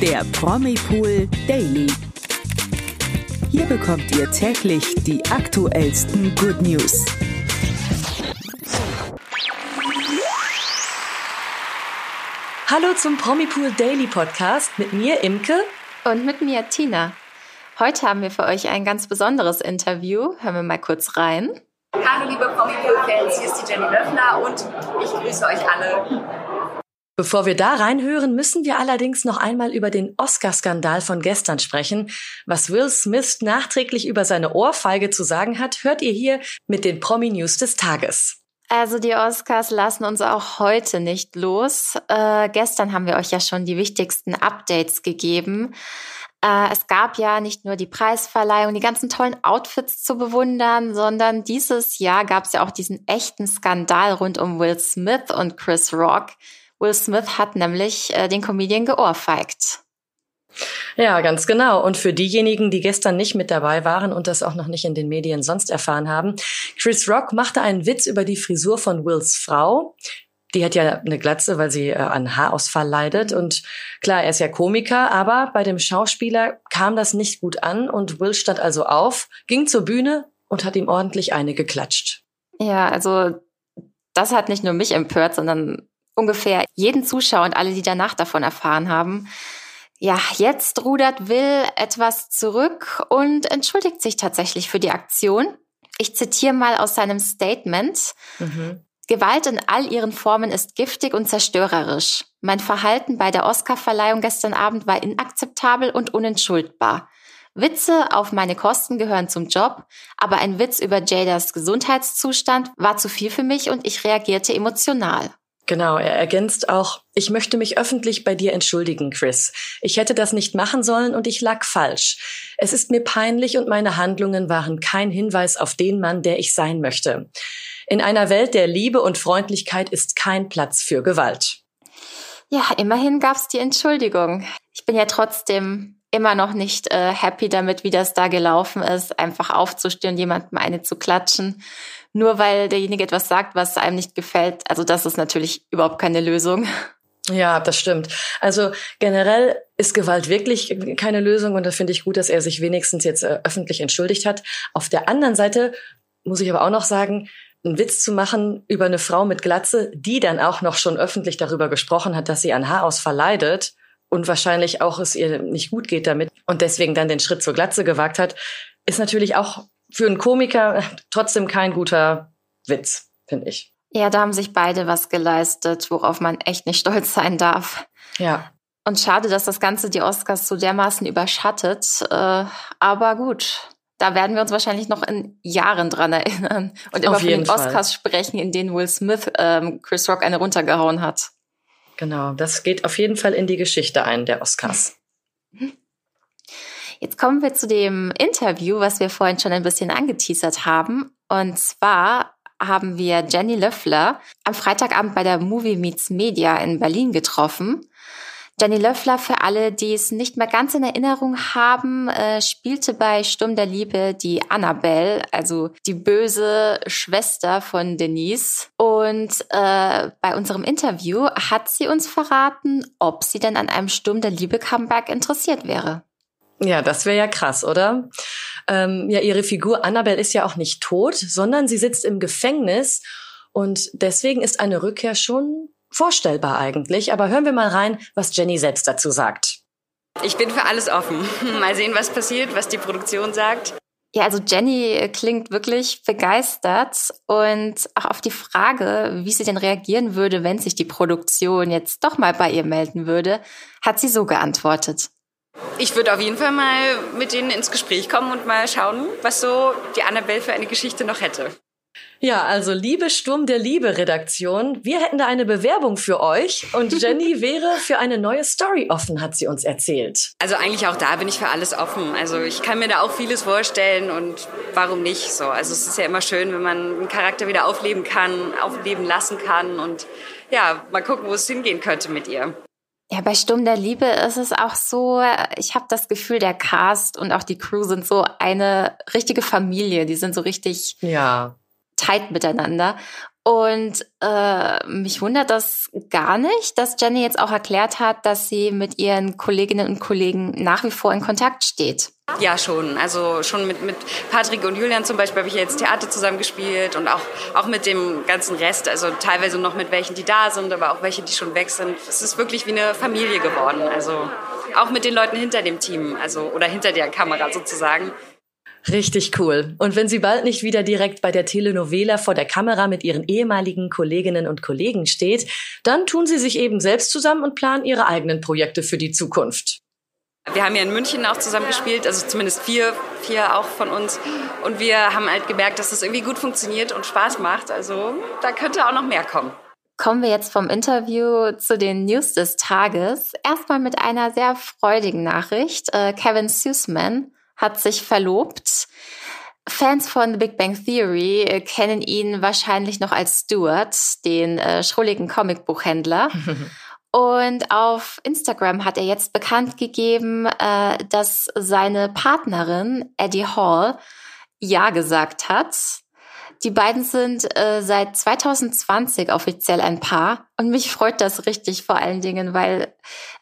der Promipool Daily. Hier bekommt ihr täglich die aktuellsten Good News. Hallo zum Promipool Daily Podcast mit mir Imke und mit mir Tina. Heute haben wir für euch ein ganz besonderes Interview. Hören wir mal kurz rein. Hallo liebe Promipool-Fans, hier ist die Jenny Löffler und ich grüße euch alle. Bevor wir da reinhören, müssen wir allerdings noch einmal über den Oscar-Skandal von gestern sprechen. Was Will Smith nachträglich über seine Ohrfeige zu sagen hat, hört ihr hier mit den Promi-News des Tages. Also die Oscars lassen uns auch heute nicht los. Äh, gestern haben wir euch ja schon die wichtigsten Updates gegeben. Äh, es gab ja nicht nur die Preisverleihung, die ganzen tollen Outfits zu bewundern, sondern dieses Jahr gab es ja auch diesen echten Skandal rund um Will Smith und Chris Rock. Will Smith hat nämlich äh, den Comedian geohrfeigt. Ja, ganz genau. Und für diejenigen, die gestern nicht mit dabei waren und das auch noch nicht in den Medien sonst erfahren haben, Chris Rock machte einen Witz über die Frisur von Wills Frau. Die hat ja eine Glatze, weil sie äh, an Haarausfall leidet. Und klar, er ist ja Komiker, aber bei dem Schauspieler kam das nicht gut an und Will stand also auf, ging zur Bühne und hat ihm ordentlich eine geklatscht. Ja, also das hat nicht nur mich empört, sondern ungefähr jeden Zuschauer und alle, die danach davon erfahren haben. Ja, jetzt rudert Will etwas zurück und entschuldigt sich tatsächlich für die Aktion. Ich zitiere mal aus seinem Statement. Mhm. Gewalt in all ihren Formen ist giftig und zerstörerisch. Mein Verhalten bei der Oscarverleihung gestern Abend war inakzeptabel und unentschuldbar. Witze auf meine Kosten gehören zum Job, aber ein Witz über Jadas Gesundheitszustand war zu viel für mich und ich reagierte emotional. Genau, er ergänzt auch, ich möchte mich öffentlich bei dir entschuldigen, Chris. Ich hätte das nicht machen sollen und ich lag falsch. Es ist mir peinlich und meine Handlungen waren kein Hinweis auf den Mann, der ich sein möchte. In einer Welt der Liebe und Freundlichkeit ist kein Platz für Gewalt. Ja, immerhin gab's die Entschuldigung. Ich bin ja trotzdem immer noch nicht äh, happy damit, wie das da gelaufen ist, einfach aufzustehen jemandem eine zu klatschen nur weil derjenige etwas sagt, was einem nicht gefällt. Also das ist natürlich überhaupt keine Lösung. Ja, das stimmt. Also generell ist Gewalt wirklich keine Lösung und da finde ich gut, dass er sich wenigstens jetzt äh, öffentlich entschuldigt hat. Auf der anderen Seite muss ich aber auch noch sagen, einen Witz zu machen über eine Frau mit Glatze, die dann auch noch schon öffentlich darüber gesprochen hat, dass sie an Haarausfall leidet und wahrscheinlich auch es ihr nicht gut geht damit und deswegen dann den Schritt zur Glatze gewagt hat, ist natürlich auch für einen Komiker trotzdem kein guter Witz, finde ich. Ja, da haben sich beide was geleistet, worauf man echt nicht stolz sein darf. Ja. Und schade, dass das Ganze die Oscars so dermaßen überschattet. Äh, aber gut, da werden wir uns wahrscheinlich noch in Jahren dran erinnern und immer von den Fall. Oscars sprechen, in denen Will Smith ähm, Chris Rock eine runtergehauen hat. Genau, das geht auf jeden Fall in die Geschichte ein, der Oscars. Jetzt kommen wir zu dem Interview, was wir vorhin schon ein bisschen angeteasert haben. Und zwar haben wir Jenny Löffler am Freitagabend bei der Movie Meets Media in Berlin getroffen. Jenny Löffler, für alle, die es nicht mehr ganz in Erinnerung haben, äh, spielte bei Sturm der Liebe die Annabelle, also die böse Schwester von Denise. Und äh, bei unserem Interview hat sie uns verraten, ob sie denn an einem Sturm der Liebe Comeback interessiert wäre. Ja, das wäre ja krass, oder? Ähm, ja, ihre Figur Annabelle ist ja auch nicht tot, sondern sie sitzt im Gefängnis und deswegen ist eine Rückkehr schon vorstellbar eigentlich. Aber hören wir mal rein, was Jenny selbst dazu sagt. Ich bin für alles offen. Mal sehen, was passiert, was die Produktion sagt. Ja, also Jenny klingt wirklich begeistert und auch auf die Frage, wie sie denn reagieren würde, wenn sich die Produktion jetzt doch mal bei ihr melden würde, hat sie so geantwortet. Ich würde auf jeden Fall mal mit denen ins Gespräch kommen und mal schauen, was so die Annabelle für eine Geschichte noch hätte. Ja, also liebe Sturm der Liebe Redaktion, wir hätten da eine Bewerbung für euch und Jenny wäre für eine neue Story offen, hat sie uns erzählt. Also eigentlich auch da bin ich für alles offen. Also ich kann mir da auch vieles vorstellen und warum nicht so. Also es ist ja immer schön, wenn man einen Charakter wieder aufleben kann, aufleben lassen kann und ja, mal gucken, wo es hingehen könnte mit ihr. Ja, bei Sturm der Liebe ist es auch so, ich habe das Gefühl, der Cast und auch die Crew sind so eine richtige Familie. Die sind so richtig ja. Tight miteinander. Und äh, mich wundert das gar nicht, dass Jenny jetzt auch erklärt hat, dass sie mit ihren Kolleginnen und Kollegen nach wie vor in Kontakt steht. Ja, schon. Also schon mit, mit Patrick und Julian zum Beispiel habe ich jetzt Theater zusammengespielt und auch, auch mit dem ganzen Rest. Also teilweise noch mit welchen, die da sind, aber auch welche, die schon weg sind. Es ist wirklich wie eine Familie geworden. Also auch mit den Leuten hinter dem Team, also oder hinter der Kamera sozusagen. Richtig cool. Und wenn sie bald nicht wieder direkt bei der Telenovela vor der Kamera mit ihren ehemaligen Kolleginnen und Kollegen steht, dann tun sie sich eben selbst zusammen und planen ihre eigenen Projekte für die Zukunft. Wir haben ja in München auch zusammen gespielt, also zumindest vier, vier auch von uns. Und wir haben halt gemerkt, dass das irgendwie gut funktioniert und Spaß macht. Also da könnte auch noch mehr kommen. Kommen wir jetzt vom Interview zu den News des Tages. Erstmal mit einer sehr freudigen Nachricht. Äh, Kevin Sussman hat sich verlobt. Fans von The Big Bang Theory äh, kennen ihn wahrscheinlich noch als Stuart, den äh, schrulligen Comicbuchhändler. Und auf Instagram hat er jetzt bekannt gegeben, äh, dass seine Partnerin Eddie Hall Ja gesagt hat. Die beiden sind äh, seit 2020 offiziell ein Paar und mich freut das richtig vor allen Dingen, weil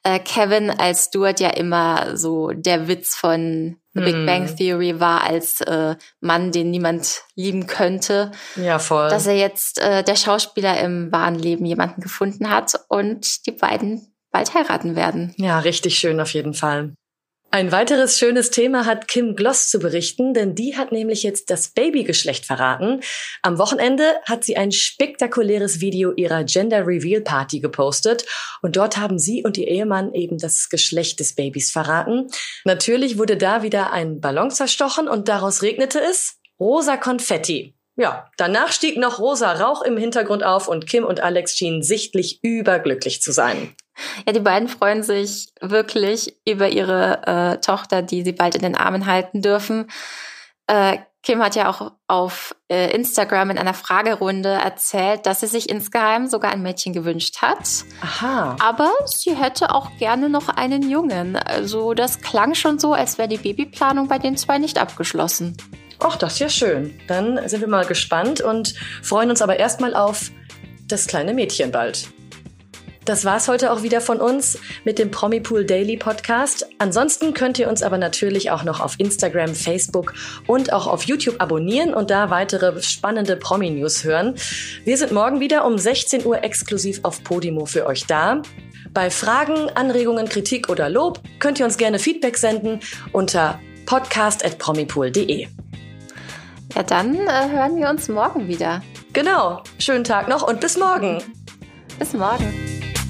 äh, Kevin als Stuart ja immer so der Witz von The Big hm. Bang Theory war als äh, Mann, den niemand lieben könnte. Ja, voll. Dass er jetzt äh, der Schauspieler im wahren Leben jemanden gefunden hat und die beiden bald heiraten werden. Ja, richtig schön auf jeden Fall. Ein weiteres schönes Thema hat Kim Gloss zu berichten, denn die hat nämlich jetzt das Babygeschlecht verraten. Am Wochenende hat sie ein spektakuläres Video ihrer Gender Reveal Party gepostet und dort haben sie und ihr Ehemann eben das Geschlecht des Babys verraten. Natürlich wurde da wieder ein Ballon zerstochen und daraus regnete es rosa Konfetti. Ja, danach stieg noch rosa Rauch im Hintergrund auf und Kim und Alex schienen sichtlich überglücklich zu sein. Ja, die beiden freuen sich wirklich über ihre äh, Tochter, die sie bald in den Armen halten dürfen. Äh, Kim hat ja auch auf äh, Instagram in einer Fragerunde erzählt, dass sie sich insgeheim sogar ein Mädchen gewünscht hat. Aha. Aber sie hätte auch gerne noch einen Jungen. Also das klang schon so, als wäre die Babyplanung bei den zwei nicht abgeschlossen. Ach, das ist ja schön. Dann sind wir mal gespannt und freuen uns aber erstmal auf das kleine Mädchen bald. Das war's heute auch wieder von uns mit dem Promipool Daily Podcast. Ansonsten könnt ihr uns aber natürlich auch noch auf Instagram, Facebook und auch auf YouTube abonnieren und da weitere spannende Promi-News hören. Wir sind morgen wieder um 16 Uhr exklusiv auf Podimo für euch da. Bei Fragen, Anregungen, Kritik oder Lob könnt ihr uns gerne Feedback senden unter podcast.promipool.de. Ja, dann äh, hören wir uns morgen wieder. Genau. Schönen Tag noch und bis morgen. Bis morgen.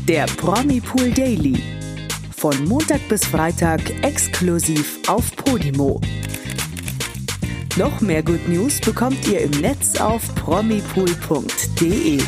Der Promi Pool Daily. Von Montag bis Freitag exklusiv auf Podimo. Noch mehr Good News bekommt ihr im Netz auf promipool.de.